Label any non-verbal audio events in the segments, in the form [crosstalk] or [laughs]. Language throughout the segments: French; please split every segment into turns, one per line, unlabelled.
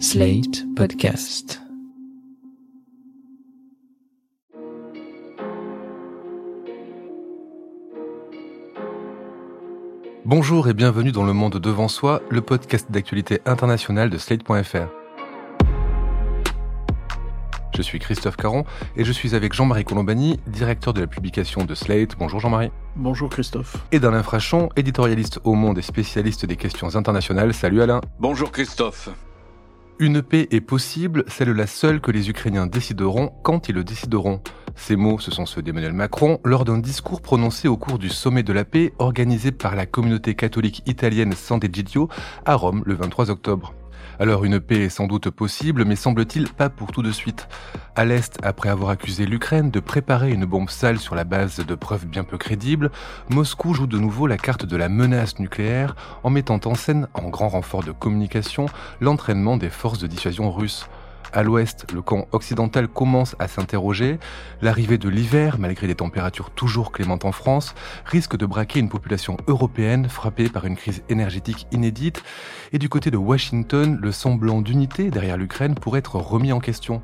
Slate Podcast.
Bonjour et bienvenue dans Le Monde Devant Soi, le podcast d'actualité internationale de Slate.fr. Je suis Christophe Caron et je suis avec Jean-Marie Colombani, directeur de la publication de Slate. Bonjour Jean-Marie.
Bonjour Christophe.
Et d'Alain Frachon, éditorialiste au Monde et spécialiste des questions internationales. Salut Alain.
Bonjour Christophe.
Une paix est possible, celle-là seule que les Ukrainiens décideront quand ils le décideront. Ces mots, ce sont ceux d'Emmanuel Macron lors d'un discours prononcé au cours du sommet de la paix organisé par la communauté catholique italienne San D'Egidio à Rome le 23 octobre. Alors une paix est sans doute possible, mais semble-t-il pas pour tout de suite. À l'Est, après avoir accusé l'Ukraine de préparer une bombe sale sur la base de preuves bien peu crédibles, Moscou joue de nouveau la carte de la menace nucléaire en mettant en scène, en grand renfort de communication, l'entraînement des forces de dissuasion russes. À l'ouest, le camp occidental commence à s'interroger. L'arrivée de l'hiver, malgré des températures toujours clémentes en France, risque de braquer une population européenne frappée par une crise énergétique inédite. Et du côté de Washington, le semblant d'unité derrière l'Ukraine pourrait être remis en question.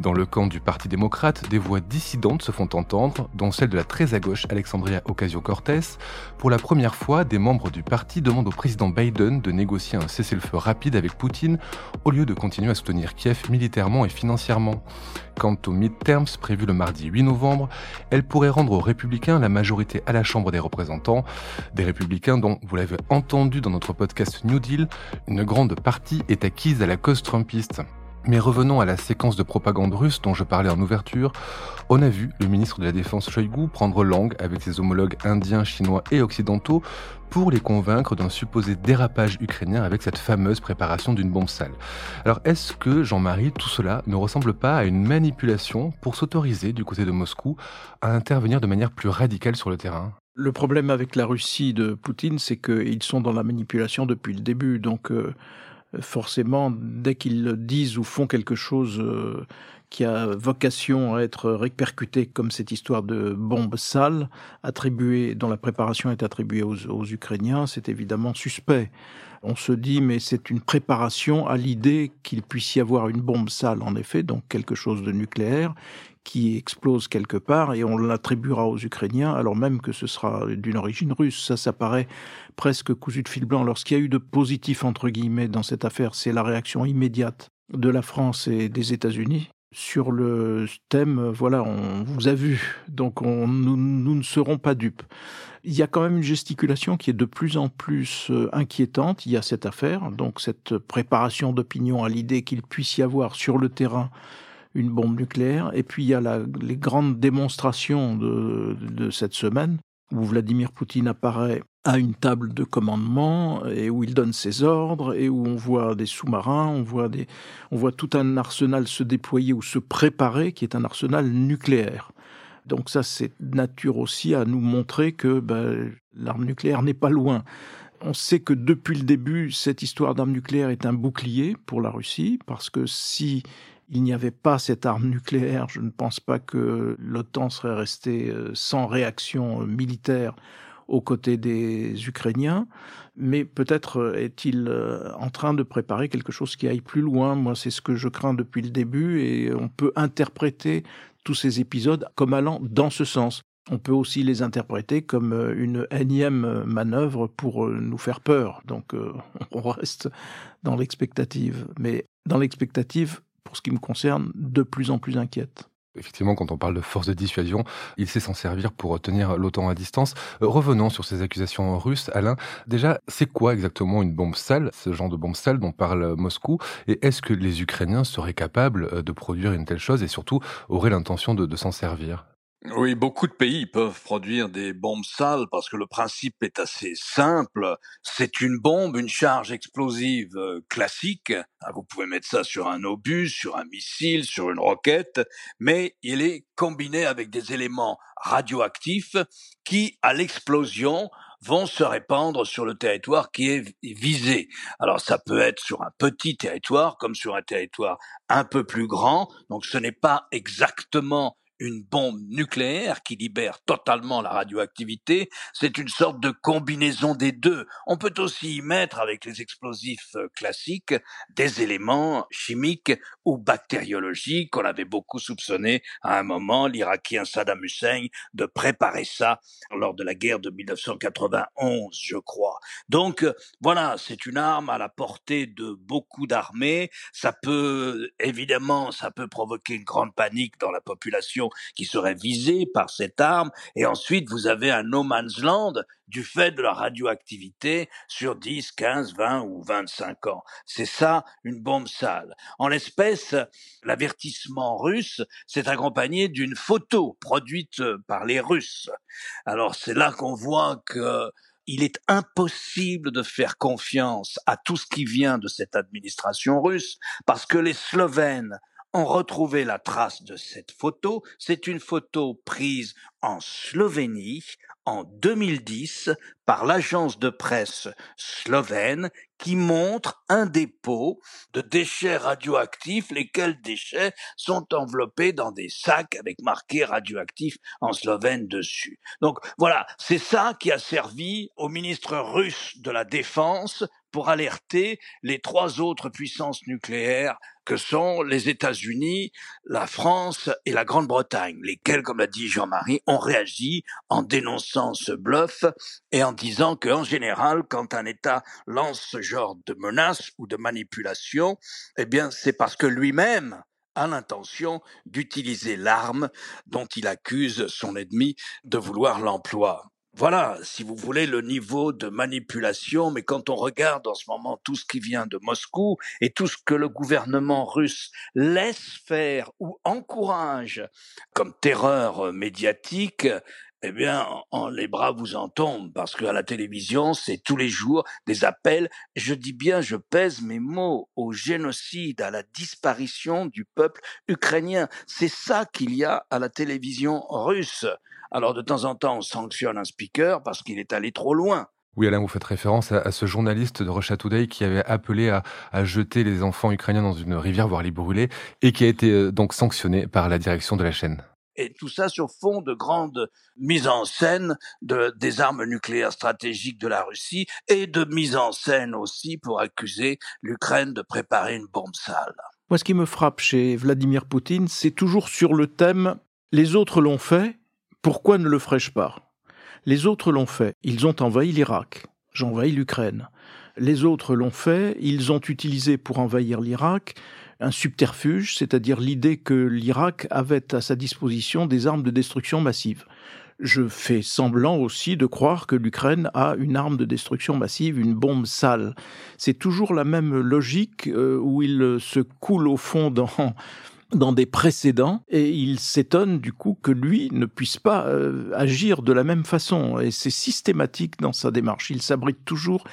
Dans le camp du Parti démocrate, des voix dissidentes se font entendre, dont celle de la très à gauche Alexandria Ocasio-Cortez. Pour la première fois, des membres du parti demandent au président Biden de négocier un cessez-le-feu rapide avec Poutine, au lieu de continuer à soutenir Kiev militairement et financièrement. Quant aux midterms prévus le mardi 8 novembre, elle pourrait rendre aux républicains la majorité à la Chambre des représentants, des républicains dont, vous l'avez entendu dans notre podcast New Deal, une grande partie est acquise à la cause trumpiste. Mais revenons à la séquence de propagande russe dont je parlais en ouverture. On a vu le ministre de la Défense Shoigu prendre langue avec ses homologues indiens, chinois et occidentaux pour les convaincre d'un supposé dérapage ukrainien avec cette fameuse préparation d'une bombe sale. Alors est-ce que, Jean-Marie, tout cela ne ressemble pas à une manipulation pour s'autoriser du côté de Moscou à intervenir de manière plus radicale sur le terrain?
Le problème avec la Russie de Poutine, c'est qu'ils sont dans la manipulation depuis le début. Donc euh, forcément, dès qu'ils disent ou font quelque chose euh, qui a vocation à être répercuté comme cette histoire de bombe sale, attribuée, dont la préparation est attribuée aux, aux Ukrainiens, c'est évidemment suspect. On se dit, mais c'est une préparation à l'idée qu'il puisse y avoir une bombe sale, en effet, donc quelque chose de nucléaire, qui explose quelque part et on l'attribuera aux Ukrainiens alors même que ce sera d'une origine russe. Ça, ça paraît presque cousu de fil blanc. Lorsqu'il y a eu de positif, entre guillemets, dans cette affaire, c'est la réaction immédiate de la France et des États-Unis. Sur le thème, voilà, on vous a vu, donc on, nous, nous ne serons pas dupes. Il y a quand même une gesticulation qui est de plus en plus inquiétante. Il y a cette affaire, donc cette préparation d'opinion à l'idée qu'il puisse y avoir sur le terrain une bombe nucléaire. Et puis il y a la, les grandes démonstrations de, de cette semaine où Vladimir Poutine apparaît à une table de commandement et où il donne ses ordres et où on voit des sous-marins, on voit des, on voit tout un arsenal se déployer ou se préparer qui est un arsenal nucléaire. Donc ça, c'est nature aussi à nous montrer que ben, l'arme nucléaire n'est pas loin. On sait que depuis le début, cette histoire d'arme nucléaire est un bouclier pour la Russie, parce que si il n'y avait pas cette arme nucléaire, je ne pense pas que l'OTAN serait restée sans réaction militaire aux côtés des Ukrainiens, mais peut-être est-il en train de préparer quelque chose qui aille plus loin. Moi, c'est ce que je crains depuis le début, et on peut interpréter tous ces épisodes comme allant dans ce sens. On peut aussi les interpréter comme une énième manœuvre pour nous faire peur. Donc [laughs] on reste dans l'expectative. Mais dans l'expectative, pour ce qui me concerne, de plus en plus inquiète.
Effectivement, quand on parle de force de dissuasion, il sait s'en servir pour tenir l'OTAN à distance. Revenons sur ces accusations russes, Alain. Déjà, c'est quoi exactement une bombe sale, ce genre de bombe sale dont parle Moscou? Et est-ce que les Ukrainiens seraient capables de produire une telle chose et surtout auraient l'intention de, de s'en servir?
Oui, beaucoup de pays peuvent produire des bombes sales parce que le principe est assez simple. C'est une bombe, une charge explosive classique. Ah, vous pouvez mettre ça sur un obus, sur un missile, sur une roquette, mais il est combiné avec des éléments radioactifs qui, à l'explosion, vont se répandre sur le territoire qui est visé. Alors ça peut être sur un petit territoire comme sur un territoire un peu plus grand. Donc ce n'est pas exactement une bombe nucléaire qui libère totalement la radioactivité. C'est une sorte de combinaison des deux. On peut aussi y mettre, avec les explosifs euh, classiques, des éléments chimiques ou bactériologiques qu'on avait beaucoup soupçonné à un moment, l'Irakien Saddam Hussein, de préparer ça lors de la guerre de 1991, je crois. Donc, euh, voilà, c'est une arme à la portée de beaucoup d'armées. Ça peut, évidemment, ça peut provoquer une grande panique dans la population qui seraient visés par cette arme, et ensuite vous avez un no man's land du fait de la radioactivité sur 10, 15, 20 ou 25 ans. C'est ça une bombe sale. En l'espèce, l'avertissement russe s'est accompagné d'une photo produite par les Russes. Alors c'est là qu'on voit que il est impossible de faire confiance à tout ce qui vient de cette administration russe parce que les Slovènes ont retrouvé la trace de cette photo. C'est une photo prise en Slovénie en 2010 par l'agence de presse slovène qui montre un dépôt de déchets radioactifs, lesquels déchets sont enveloppés dans des sacs avec marqué radioactif en slovène dessus. Donc voilà, c'est ça qui a servi au ministre russe de la Défense pour alerter les trois autres puissances nucléaires que sont les États-Unis, la France et la Grande-Bretagne, lesquelles, comme l'a dit Jean-Marie, ont réagi en dénonçant ce bluff et en disant qu'en général, quand un État lance ce genre de menace ou de manipulation, eh bien, c'est parce que lui-même a l'intention d'utiliser l'arme dont il accuse son ennemi de vouloir l'emploi. Voilà, si vous voulez, le niveau de manipulation, mais quand on regarde en ce moment tout ce qui vient de Moscou et tout ce que le gouvernement russe laisse faire ou encourage comme terreur médiatique, eh bien, les bras vous en tombent parce qu'à la télévision, c'est tous les jours des appels, je dis bien, je pèse mes mots, au génocide, à la disparition du peuple ukrainien. C'est ça qu'il y a à la télévision russe. Alors de temps en temps, on sanctionne un speaker parce qu'il est allé trop loin.
Oui, Alain, vous faites référence à, ce journaliste de Russia Today qui avait appelé à, jeter les enfants ukrainiens dans une rivière, voire les brûler, et qui a été euh, donc sanctionné par la direction de la chaîne.
Et tout ça sur fond de grande mise en scène de, des armes nucléaires stratégiques de la Russie et de mise en scène aussi pour accuser l'Ukraine de préparer une bombe sale.
Moi, ce qui me frappe chez Vladimir Poutine, c'est toujours sur le thème les autres l'ont fait, pourquoi ne le ferais-je pas? Les autres l'ont fait. Ils ont envahi l'Irak. J'envahis l'Ukraine. Les autres l'ont fait. Ils ont utilisé pour envahir l'Irak un subterfuge, c'est-à-dire l'idée que l'Irak avait à sa disposition des armes de destruction massive. Je fais semblant aussi de croire que l'Ukraine a une arme de destruction massive, une bombe sale. C'est toujours la même logique euh, où il se coule au fond dans dans des précédents et il s'étonne du coup que lui ne puisse pas euh, agir de la même façon et c'est systématique dans sa démarche. Il s'abrite toujours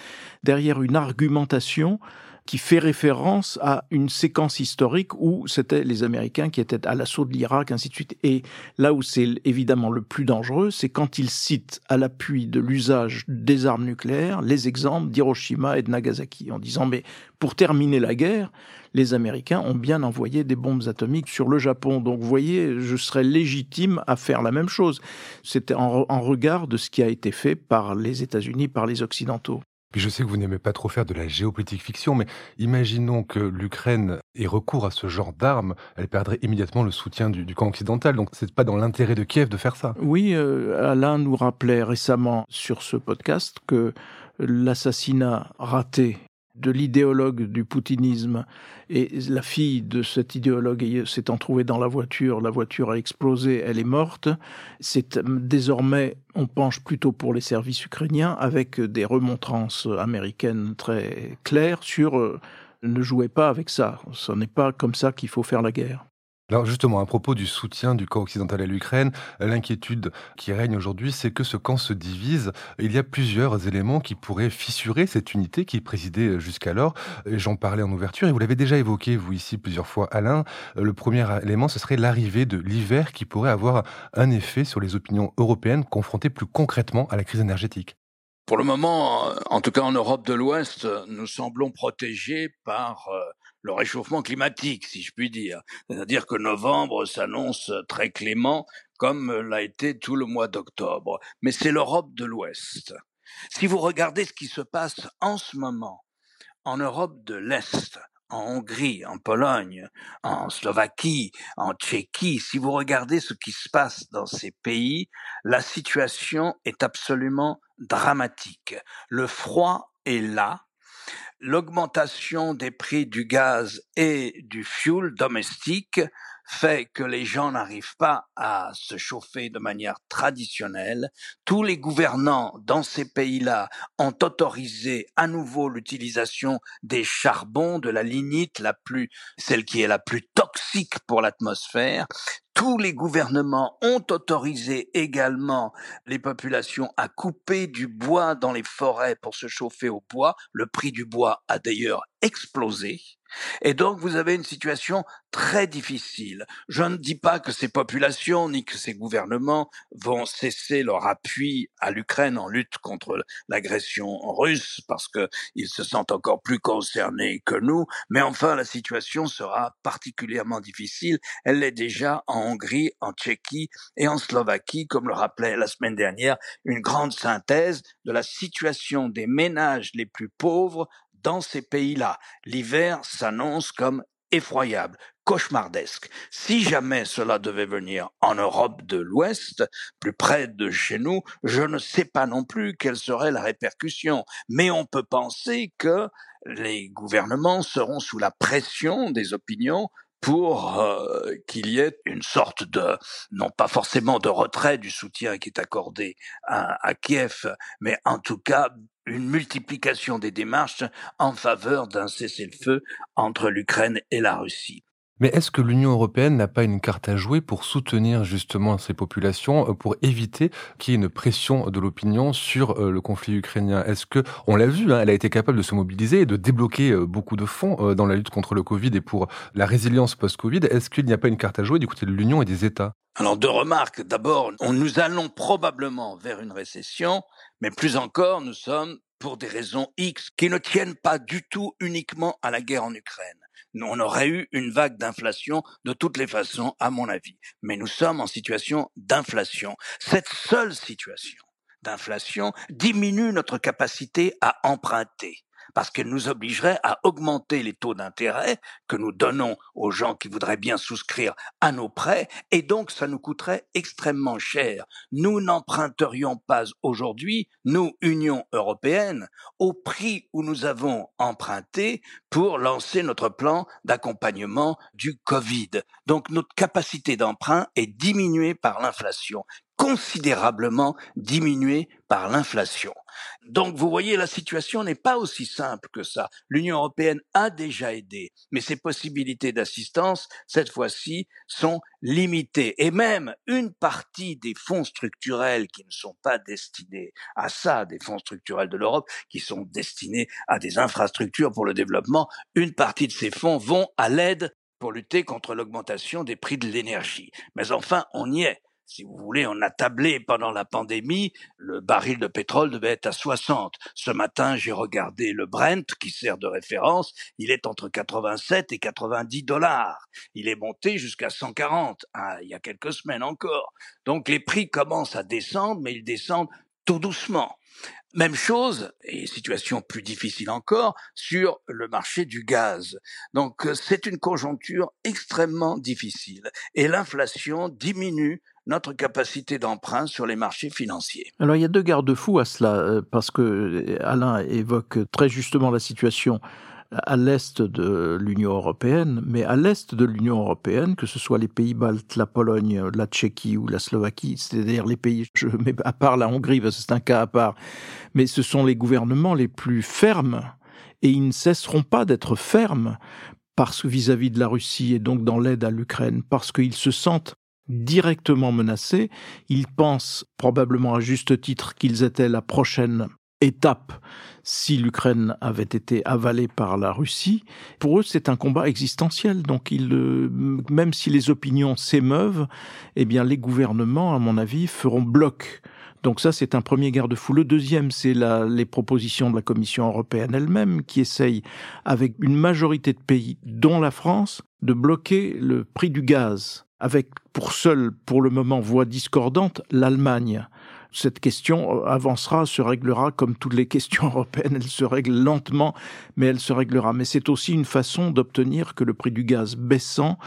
derrière une argumentation qui fait référence à une séquence historique où c'était les Américains qui étaient à l'assaut de l'Irak, ainsi de suite. Et là où c'est évidemment le plus dangereux, c'est quand il cite à l'appui de l'usage des armes nucléaires les exemples d'Hiroshima et de Nagasaki, en disant mais pour terminer la guerre, les Américains ont bien envoyé des bombes atomiques sur le Japon. Donc vous voyez, je serais légitime à faire la même chose. C'était en, regard de ce qui a été fait par les États-Unis, par les Occidentaux.
Puis je sais que vous n'aimez pas trop faire de la géopolitique fiction, mais imaginons que l'Ukraine ait recours à ce genre d'armes, elle perdrait immédiatement le soutien du, camp occidental. Donc c'est pas dans l'intérêt de Kiev de faire ça.
Oui, euh, Alain nous rappelait récemment sur ce podcast que l'assassinat raté de l'idéologue du poutinisme et la fille de cet idéologue s'étant trouvée dans la voiture, la voiture a explosé, elle est morte. C'est désormais on penche plutôt pour les services ukrainiens avec des remontrances américaines très claires sur euh, ne jouez pas avec ça. Ce n'est pas comme ça qu'il faut faire la guerre.
Alors justement, à propos du soutien du camp occidental à l'Ukraine, l'inquiétude qui règne aujourd'hui, c'est que ce camp se divise. Il y a plusieurs éléments qui pourraient fissurer cette unité qui présidait jusqu'alors. J'en parlais en ouverture et vous l'avez déjà évoqué, vous ici, plusieurs fois, Alain. Le premier élément, ce serait l'arrivée de l'hiver qui pourrait avoir un effet sur les opinions européennes confrontées plus concrètement à la crise énergétique.
Pour le moment, en tout cas en Europe de l'Ouest, nous semblons protégés par euh, le réchauffement climatique, si je puis dire. C'est-à-dire que novembre s'annonce très clément, comme l'a été tout le mois d'octobre. Mais c'est l'Europe de l'Ouest. Si vous regardez ce qui se passe en ce moment en Europe de l'Est, en Hongrie, en Pologne, en Slovaquie, en Tchéquie, si vous regardez ce qui se passe dans ces pays, la situation est absolument dramatique. Le froid est là, l'augmentation des prix du gaz et du fuel domestique fait que les gens n'arrivent pas à se chauffer de manière traditionnelle. Tous les gouvernants dans ces pays-là ont autorisé à nouveau l'utilisation des charbons, de la lignite, la plus, celle qui est la plus toxique pour l'atmosphère tous les gouvernements ont autorisé également les populations à couper du bois dans les forêts pour se chauffer au bois. Le prix du bois a d'ailleurs explosé. Et donc vous avez une situation très difficile. Je ne dis pas que ces populations ni que ces gouvernements vont cesser leur appui à l'Ukraine en lutte contre l'agression russe parce qu'ils se sentent encore plus concernés que nous, mais enfin la situation sera particulièrement difficile. Elle l'est déjà en Hongrie, en Tchéquie et en Slovaquie, comme le rappelait la semaine dernière une grande synthèse de la situation des ménages les plus pauvres dans ces pays-là. L'hiver s'annonce comme effroyable, cauchemardesque. Si jamais cela devait venir en Europe de l'Ouest, plus près de chez nous, je ne sais pas non plus quelle serait la répercussion, mais on peut penser que les gouvernements seront sous la pression des opinions pour euh, qu'il y ait une sorte de, non pas forcément de retrait du soutien qui est accordé à Kiev, mais en tout cas une multiplication des démarches en faveur d'un cessez-le-feu entre l'Ukraine et la Russie.
Mais est-ce que l'Union européenne n'a pas une carte à jouer pour soutenir justement ces populations, euh, pour éviter qu'il y ait une pression de l'opinion sur euh, le conflit ukrainien? Est-ce que, on l'a vu, hein, elle a été capable de se mobiliser et de débloquer euh, beaucoup de fonds dans la lutte contre le Covid et pour la résilience post-Covid? Est-ce qu'il n'y a pas une carte à jouer du côté de l'Union et des États?
Alors deux remarques. D'abord, nous allons probablement vers une récession, mais plus encore, nous sommes pour des raisons X qui ne tiennent pas du tout uniquement à la guerre en Ukraine. On aurait eu une vague d'inflation de toutes les façons, à mon avis. Mais nous sommes en situation d'inflation. Cette seule situation d'inflation diminue notre capacité à emprunter parce qu'elle nous obligerait à augmenter les taux d'intérêt que nous donnons aux gens qui voudraient bien souscrire à nos prêts, et donc ça nous coûterait extrêmement cher. Nous n'emprunterions pas aujourd'hui, nous, Union européenne, au prix où nous avons emprunté pour lancer notre plan d'accompagnement du Covid. Donc notre capacité d'emprunt est diminuée par l'inflation considérablement diminuée par l'inflation. Donc vous voyez, la situation n'est pas aussi simple que ça. L'Union européenne a déjà aidé, mais ses possibilités d'assistance, cette fois-ci, sont limitées. Et même une partie des fonds structurels qui ne sont pas destinés à ça, des fonds structurels de l'Europe, qui sont destinés à des infrastructures pour le développement, une partie de ces fonds vont à l'aide pour lutter contre l'augmentation des prix de l'énergie. Mais enfin, on y est si vous voulez, on a tablé pendant la pandémie, le baril de pétrole devait être à 60. Ce matin, j'ai regardé le Brent, qui sert de référence, il est entre 87 et 90 dollars. Il est monté jusqu'à 140, hein, il y a quelques semaines encore. Donc les prix commencent à descendre, mais ils descendent tout doucement. Même chose, et situation plus difficile encore, sur le marché du gaz. Donc c'est une conjoncture extrêmement difficile. Et l'inflation diminue notre capacité d'emprunt sur les marchés financiers.
Alors il y a deux garde-fous à cela, euh, parce que euh, Alain évoque très justement la situation à l'est de l'Union européenne, mais à l'est de l'Union européenne, que ce soit les pays baltes, la Pologne, la Tchéquie ou la Slovaquie, c'est-à-dire les pays, je à part la Hongrie, parce que c'est un cas à part, mais ce sont les gouvernements les plus fermes, et ils ne cesseront pas d'être fermes parce vis-à-vis -vis de la Russie et donc dans l'aide à l'Ukraine, parce qu'ils se sentent directement menacés. Ils pensent probablement à juste titre qu'ils étaient la prochaine étape si l'Ukraine avait été avalée par la Russie. Pour eux, c'est un combat existentiel. Donc, ils, euh, même si les opinions s'émeuvent, eh bien, les gouvernements, à mon avis, feront bloc Donc ça, c'est un premier garde-fou. Le deuxième, c'est les propositions de la Commission européenne elle-même qui essaye, avec une majorité de pays, dont la France, de bloquer le prix du gaz, avec pour seule, pour le moment, voix discordante, l'Allemagne cette question avancera, se réglera comme toutes les [laughs] questions européennes, elle se règle lentement, mais elle se réglera. Mais c'est aussi une façon d'obtenir que le prix du gaz baissant,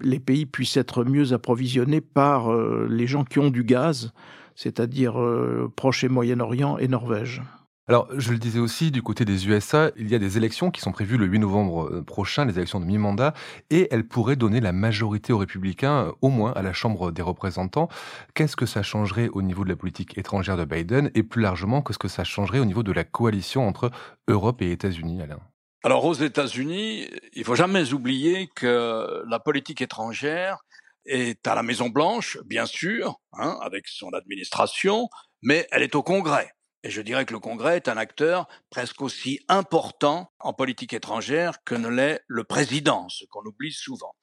les pays puissent être mieux approvisionnés par euh, les gens qui ont du gaz, c'est-à-dire euh, Proche et Moyen-Orient et Norvège.
Alors, je le disais aussi, du côté des USA, il y a des élections qui sont prévues le 8 novembre euh, prochain, les élections de mi-mandat, et elles pourraient donner la majorité aux républicains, euh, au moins à la Chambre des représentants. Qu'est-ce que ça changerait au niveau de la politique étrangère de Biden, et plus largement, qu'est-ce que ça changerait au niveau de la coalition entre Europe et États-Unis, Alain?
Alors aux États-Unis, il faut jamais oublier que la politique étrangère est à la Maison Blanche, bien sûr, hein, avec son administration, mais elle est au Congrès. Et je dirais que le Congrès est un acteur presque aussi important en politique étrangère que ne l'est le président, ce qu'on oublie souvent.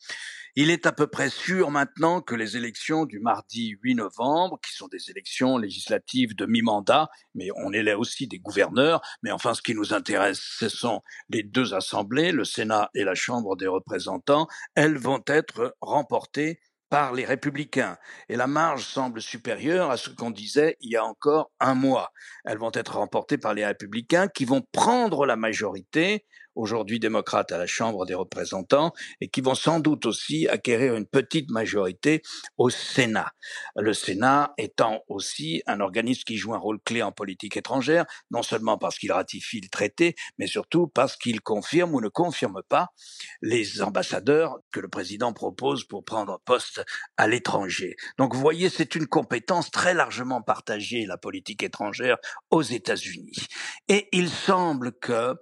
Il est à peu près sûr maintenant que les élections du mardi 8 novembre, qui sont des élections législatives de mi-mandat, mais on là aussi des gouverneurs, mais enfin ce qui nous intéresse, ce sont les deux assemblées, le Sénat et la Chambre des représentants, elles vont être remportées par les républicains. Et la marge semble supérieure à ce qu'on disait il y a encore un mois. Elles vont être remportées par les républicains qui vont prendre la majorité aujourd'hui démocrates à la Chambre des représentants, et qui vont sans doute aussi acquérir une petite majorité au Sénat. Le Sénat étant aussi un organisme qui joue un rôle clé en politique étrangère, non seulement parce qu'il ratifie le traité, mais surtout parce qu'il confirme ou ne confirme pas les ambassadeurs que le président propose pour prendre poste à l'étranger. Donc vous voyez, c'est une compétence très largement partagée, la politique étrangère aux États-Unis. Et il semble que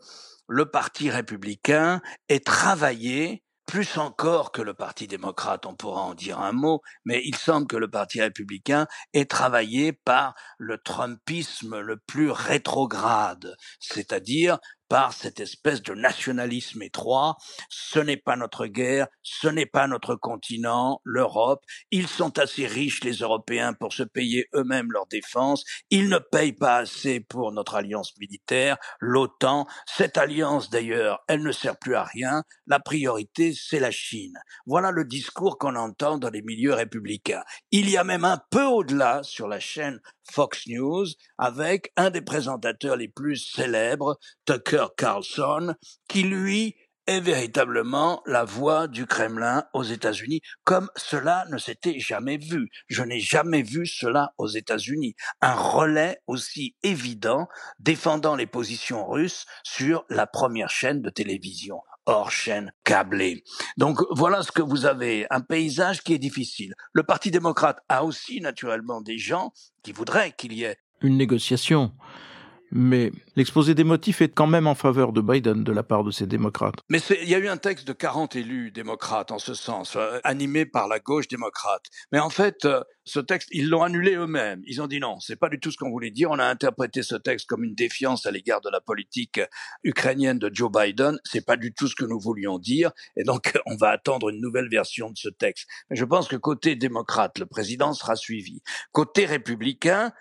le Parti républicain ait travaillé plus encore que le Parti démocrate, on pourra en dire un mot, mais il semble que le Parti républicain ait travaillé par le Trumpisme le plus rétrograde, c'est-à-dire par cette espèce de nationalisme étroit. Ce n'est pas notre guerre, ce n'est pas notre continent, l'Europe. Ils sont assez riches, les Européens, pour se payer eux-mêmes leur défense. Ils ne payent pas assez pour notre alliance militaire, l'OTAN. Cette alliance, d'ailleurs, elle ne sert plus à rien. La priorité, c'est la Chine. Voilà le discours qu'on entend dans les milieux républicains. Il y a même un peu au-delà sur la chaîne Fox News avec un des présentateurs les plus célèbres, Tucker Carlson, qui lui est véritablement la voix du Kremlin aux États-Unis, comme cela ne s'était jamais vu. Je n'ai jamais vu cela aux États-Unis. Un relais aussi évident défendant les positions russes sur la première chaîne de télévision hors chaîne. Donc voilà ce que vous avez, un paysage qui est difficile. Le Parti démocrate a aussi naturellement des gens qui voudraient qu'il y ait
une négociation. Mais l'exposé des motifs est quand même en faveur de Biden de la part de ces démocrates.
Mais il y a eu un texte de 40 élus démocrates en ce sens, euh, animé par la gauche démocrate. Mais en fait, euh, ce texte, ils l'ont annulé eux-mêmes. Ils ont dit non, c'est pas du tout ce qu'on voulait dire. On a interprété ce texte comme une défiance à l'égard de la politique ukrainienne de Joe Biden. C'est pas du tout ce que nous voulions dire. Et donc, [laughs] on va attendre une nouvelle version de ce texte. Mais je pense que côté démocrate, le président sera suivi. Côté républicain,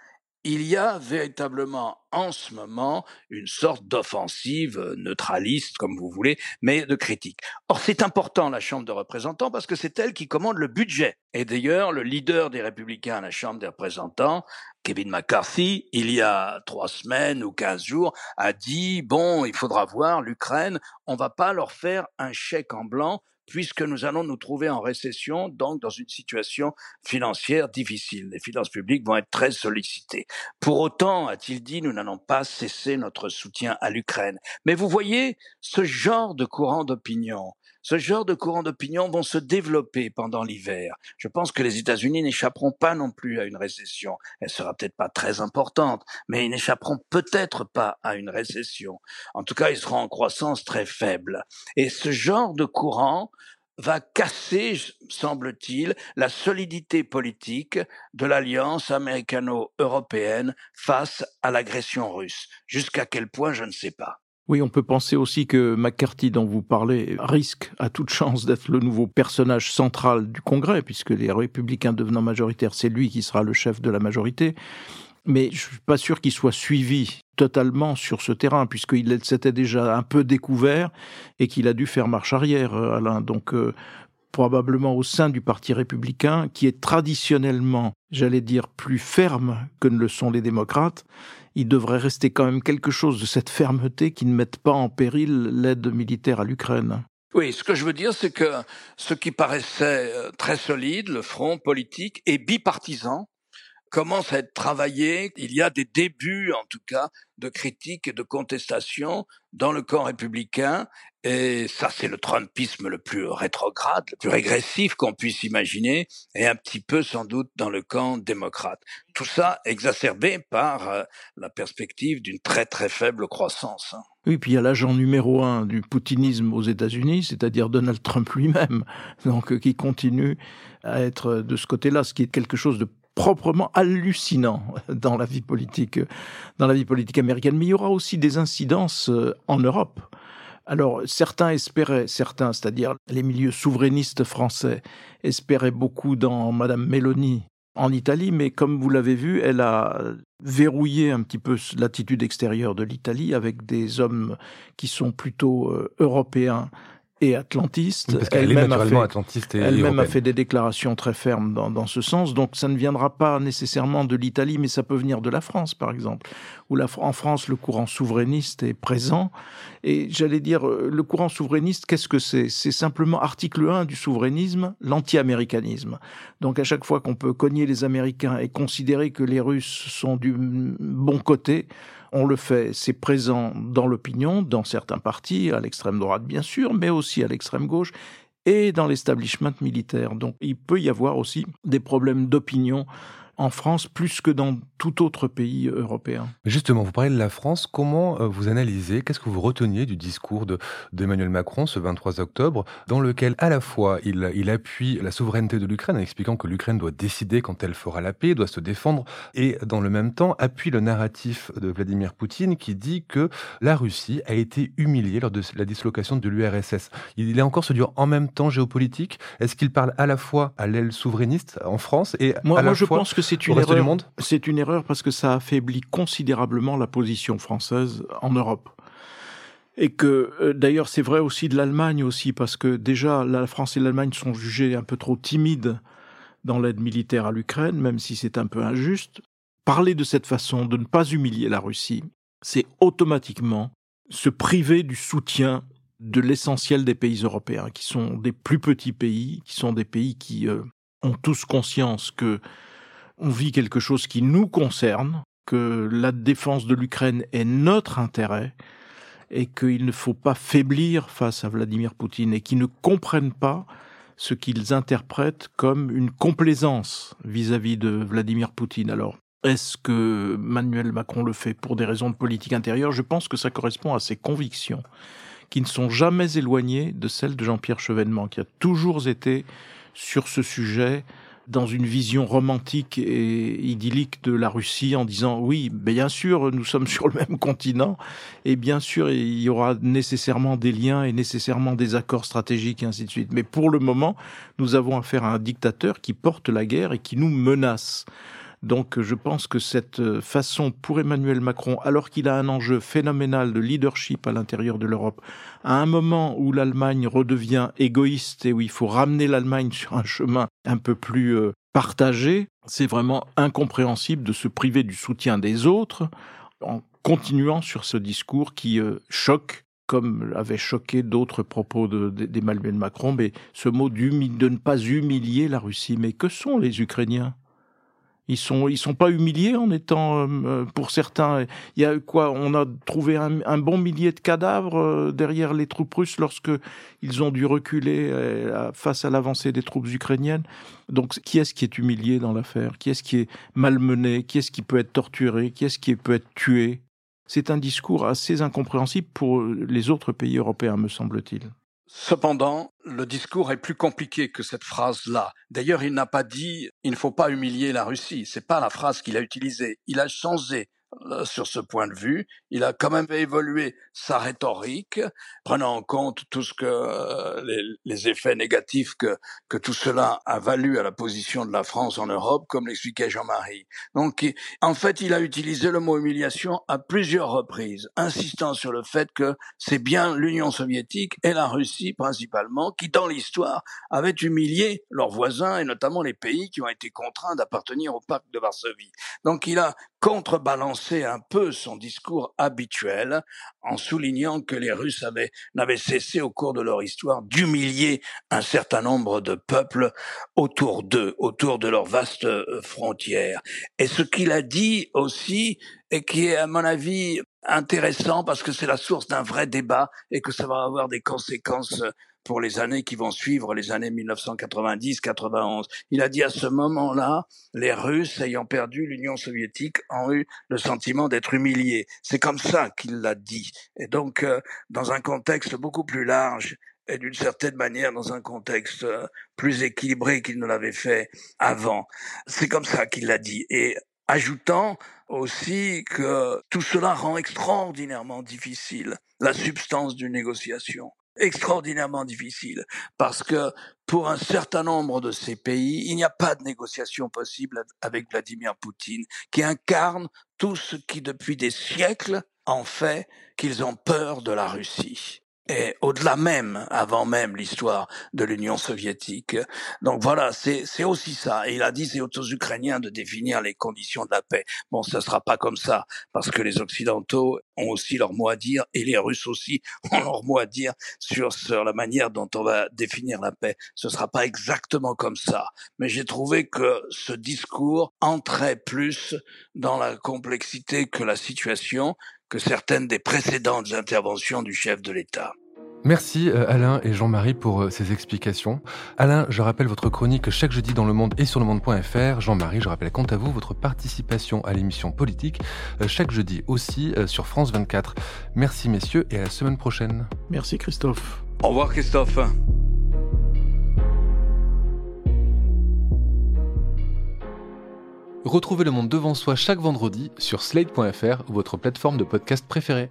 il y a véritablement en ce moment une sorte d'offensive euh, neutraliste, comme vous voulez, mais de critique. Or, c'est important, la Chambre des représentants, parce que c'est elle qui commande le budget. Et d'ailleurs, le leader des républicains à la Chambre des représentants, Kevin McCarthy, il y a trois semaines ou quinze jours, a dit, bon, il faudra voir l'Ukraine, on va pas leur faire un chèque en blanc puisque nous allons nous trouver en récession, donc dans une situation financière difficile. Les finances publiques vont être très sollicitées. Pour autant, a-t-il dit, nous n'allons pas cesser notre soutien à l'Ukraine. Mais vous voyez, ce genre de courant d'opinion, ce genre de courants d'opinion vont se développer pendant l'hiver. Je pense que les États-Unis n'échapperont pas non plus à une récession. Elle sera peut-être pas très importante, mais ils n'échapperont peut-être pas à une récession. En tout cas, ils seront en croissance très faible. Et ce genre de courant va casser, semble-t-il, la solidité politique de l'alliance américano-européenne face à l'agression russe. Jusqu'à quel point, je ne sais pas.
Oui, on peut penser aussi que McCarthy, dont vous parlez, risque à toute chance d'être le nouveau personnage central du Congrès, puisque les républicains devenant majoritaires, c'est lui qui sera le chef de la majorité. Mais je suis pas sûr qu'il soit suivi totalement sur ce terrain, puisqu'il s'était déjà un peu découvert et qu'il a dû faire marche arrière, euh, Alain. Donc, euh, probablement au sein du Parti républicain, qui est traditionnellement, j'allais dire, plus ferme que ne le sont les démocrates, il devrait rester quand même quelque chose de cette fermeté qui ne mette pas en péril l'aide militaire à l'Ukraine.
Oui, ce que je veux dire, c'est que ce qui paraissait euh, très solide, le front politique, est bipartisan, commence à être travaillé. Il y a des débuts, en tout cas, de critiques et de contestations dans le camp républicain. Et ça, c'est le Trumpisme le plus rétrograde, le plus régressif qu'on puisse imaginer, et un petit peu sans doute dans le camp démocrate. Tout ça exacerbé par euh, la perspective d'une très très faible croissance. Hein.
Oui, puis il y a l'agent numéro un du poutinisme aux États-Unis, c'est-à-dire Donald Trump lui-même, [laughs] donc euh, qui continue à être de ce côté-là, ce qui est quelque chose de proprement hallucinant dans la vie politique, dans la vie politique américaine. Mais il y aura aussi des incidences euh, en Europe. Alors, certains espéraient, certains, c'est-à-dire les milieux souverainistes français, espéraient beaucoup dans Madame Meloni en Italie, mais comme vous l'avez vu, elle a verrouillé un petit peu l'attitude extérieure de l'Italie avec des hommes qui sont plutôt euh, européens et atlantiste.
Elle-même a, fait,
elle a fait des déclarations très fermes dans, dans, ce sens. Donc ça ne viendra pas nécessairement de l'Italie, mais ça peut venir de la France, par exemple. Où la, en France, le courant souverainiste est présent. Et j'allais dire, euh, le courant souverainiste, qu'est-ce que c'est? C'est simplement article 1 du souverainisme, l'anti-américanisme. Donc à chaque fois qu'on peut cogner les Américains et considérer que les Russes sont du bon côté, on le fait, c'est présent dans l'opinion, dans certains partis, à l'extrême droite bien sûr, mais aussi à l'extrême gauche et dans l'establishment militaire. Donc il peut y avoir aussi des problèmes d'opinion en France plus que dans tout autre pays européen.
Justement, vous parlez de la France. Comment euh, vous analysez, qu'est-ce que vous reteniez du discours d'Emmanuel Macron ce 23 octobre, dans lequel à la fois il, il appuie la souveraineté de l'Ukraine en expliquant que l'Ukraine doit décider quand elle fera la paix, doit se défendre, et dans le même temps appuie le narratif de Vladimir Poutine qui dit que la Russie a été humiliée lors de la dislocation de l'URSS. Il est encore se dire en même temps géopolitique? Est-ce qu'il parle à la fois à l'aile souverainiste en France et
moi,
à la
moi,
je
pense que c'est une erreur. C'est une erreur parce que ça affaiblit considérablement la position française en Europe. Et que euh, d'ailleurs c'est vrai aussi de l'Allemagne aussi parce que déjà la France et l'Allemagne sont jugées un peu trop timides dans l'aide militaire à l'Ukraine, même si c'est un peu injuste. Parler de cette façon, de ne pas humilier la Russie, c'est automatiquement se priver du soutien de l'essentiel des pays européens, qui sont des plus petits pays, qui sont des pays qui euh, ont tous conscience que on vit quelque chose qui nous concerne, que la défense de l'Ukraine est notre intérêt et qu'il ne faut pas faiblir face à Vladimir Poutine et qu'ils ne comprennent pas ce qu'ils interprètent comme une complaisance vis-à-vis de Vladimir Poutine. Alors, est-ce que Manuel Macron le fait pour des raisons de politique intérieure? Je pense que ça correspond à ses convictions, qui ne sont jamais éloignées de celles de Jean-Pierre Chevènement, qui a toujours été sur ce sujet dans une vision romantique et idyllique de la Russie en disant oui, bien sûr, nous sommes [laughs] sur le même continent et bien sûr, il y aura nécessairement des liens et nécessairement des accords stratégiques et ainsi de suite. Mais pour le moment, nous avons affaire à un dictateur qui porte la guerre et qui nous menace. Donc je pense que cette façon pour Emmanuel Macron, alors qu'il a un enjeu phénoménal de leadership à l'intérieur de l'Europe, à un moment où l'Allemagne redevient égoïste et où il faut ramener l'Allemagne sur un chemin un peu plus euh, partagé, c'est vraiment incompréhensible de se priver du soutien des autres en continuant sur ce discours qui euh, choque comme avait choqué d'autres propos d'Emmanuel Macron, mais ce mot de ne pas humilier la Russie. Mais que sont les Ukrainiens? Ils sont, ils sont pas humiliés en étant, euh, euh, pour certains, il y a quoi On a trouvé un, bon millier de cadavres euh, derrière les troupes russes lorsque ils ont dû reculer face à l'avancée des troupes ukrainiennes. Donc, qui est-ce qui est humilié dans l'affaire? Qui est-ce qui est malmené? Qui est-ce qui peut être torturé? Qui est-ce qui peut être tué? C'est un discours assez incompréhensible pour les autres pays européens, me semble-t-il.
Cependant, le discours est plus compliqué que cette phrase-là. D'ailleurs, il n'a pas dit il ne faut pas humilier la Russie. C'est pas la phrase qu'il a utilisée. Il a changé sur ce point de vue. Il a quand même évolué sa rhétorique, prenant en compte tout ce que euh, les, les, effets négatifs que, que tout cela a valu à la position de la France en Europe, comme l'expliquait Jean-Marie. Donc, en fait, il a utilisé le mot humiliation à plusieurs reprises, insistant sur le fait que c'est bien l'Union soviétique et la Russie principalement qui, dans l'histoire, avaient humilié leurs voisins et notamment les pays qui ont été contraints d'appartenir au pacte de Varsovie. Donc, il a contrebalancer un peu son discours habituel en soulignant que les Russes avaient, n'avaient cessé au cours de leur histoire d'humilier un certain nombre de peuples autour d'eux, autour de leurs vastes euh, frontières. Et ce qu'il a dit aussi, et qui est à mon avis intéressant parce que c'est la source d'un vrai débat et que ça va avoir des conséquences pour les années qui vont suivre, les années 1990-91. Il a dit à ce moment-là, les Russes ayant perdu l'Union soviétique ont eu le sentiment d'être humiliés. C'est comme ça qu'il l'a dit. Et donc, euh, dans un contexte beaucoup plus large et d'une certaine manière dans un contexte euh, plus équilibré qu'il ne l'avait fait avant. C'est comme ça qu'il l'a dit. Et ajoutant aussi que tout cela rend extraordinairement difficile la substance d'une négociation extraordinairement difficile parce que pour un certain nombre de ces pays, il n'y a pas de négociation possible avec Vladimir Poutine, qui incarne tout ce qui depuis des siècles en fait qu'ils ont peur de la Russie et au-delà même, avant même l'histoire de l'Union soviétique. Donc voilà, c'est aussi ça. Et il a dit c'est aux Ukrainiens de définir les conditions de la paix. Bon, ça sera pas comme ça, parce que les Occidentaux ont aussi leur mot à dire, et les Russes aussi [laughs] ont leur mot à dire sur, sur la manière dont on va définir la paix. Ce sera pas exactement comme ça. Mais j'ai trouvé que ce discours entrait plus dans la complexité que la situation, que certaines des précédentes interventions du chef de l'État.
Merci euh, Alain et Jean-Marie pour euh, ces explications. Alain, je rappelle votre chronique chaque jeudi dans le monde et sur le monde.fr. Jean-Marie, je rappelle quant à vous votre participation à l'émission politique euh, chaque jeudi aussi sur France 24. Merci messieurs et à la semaine prochaine.
Merci Christophe.
Au revoir Christophe.
Retrouvez le monde devant soi chaque vendredi sur slate.fr, votre plateforme de podcast préférée.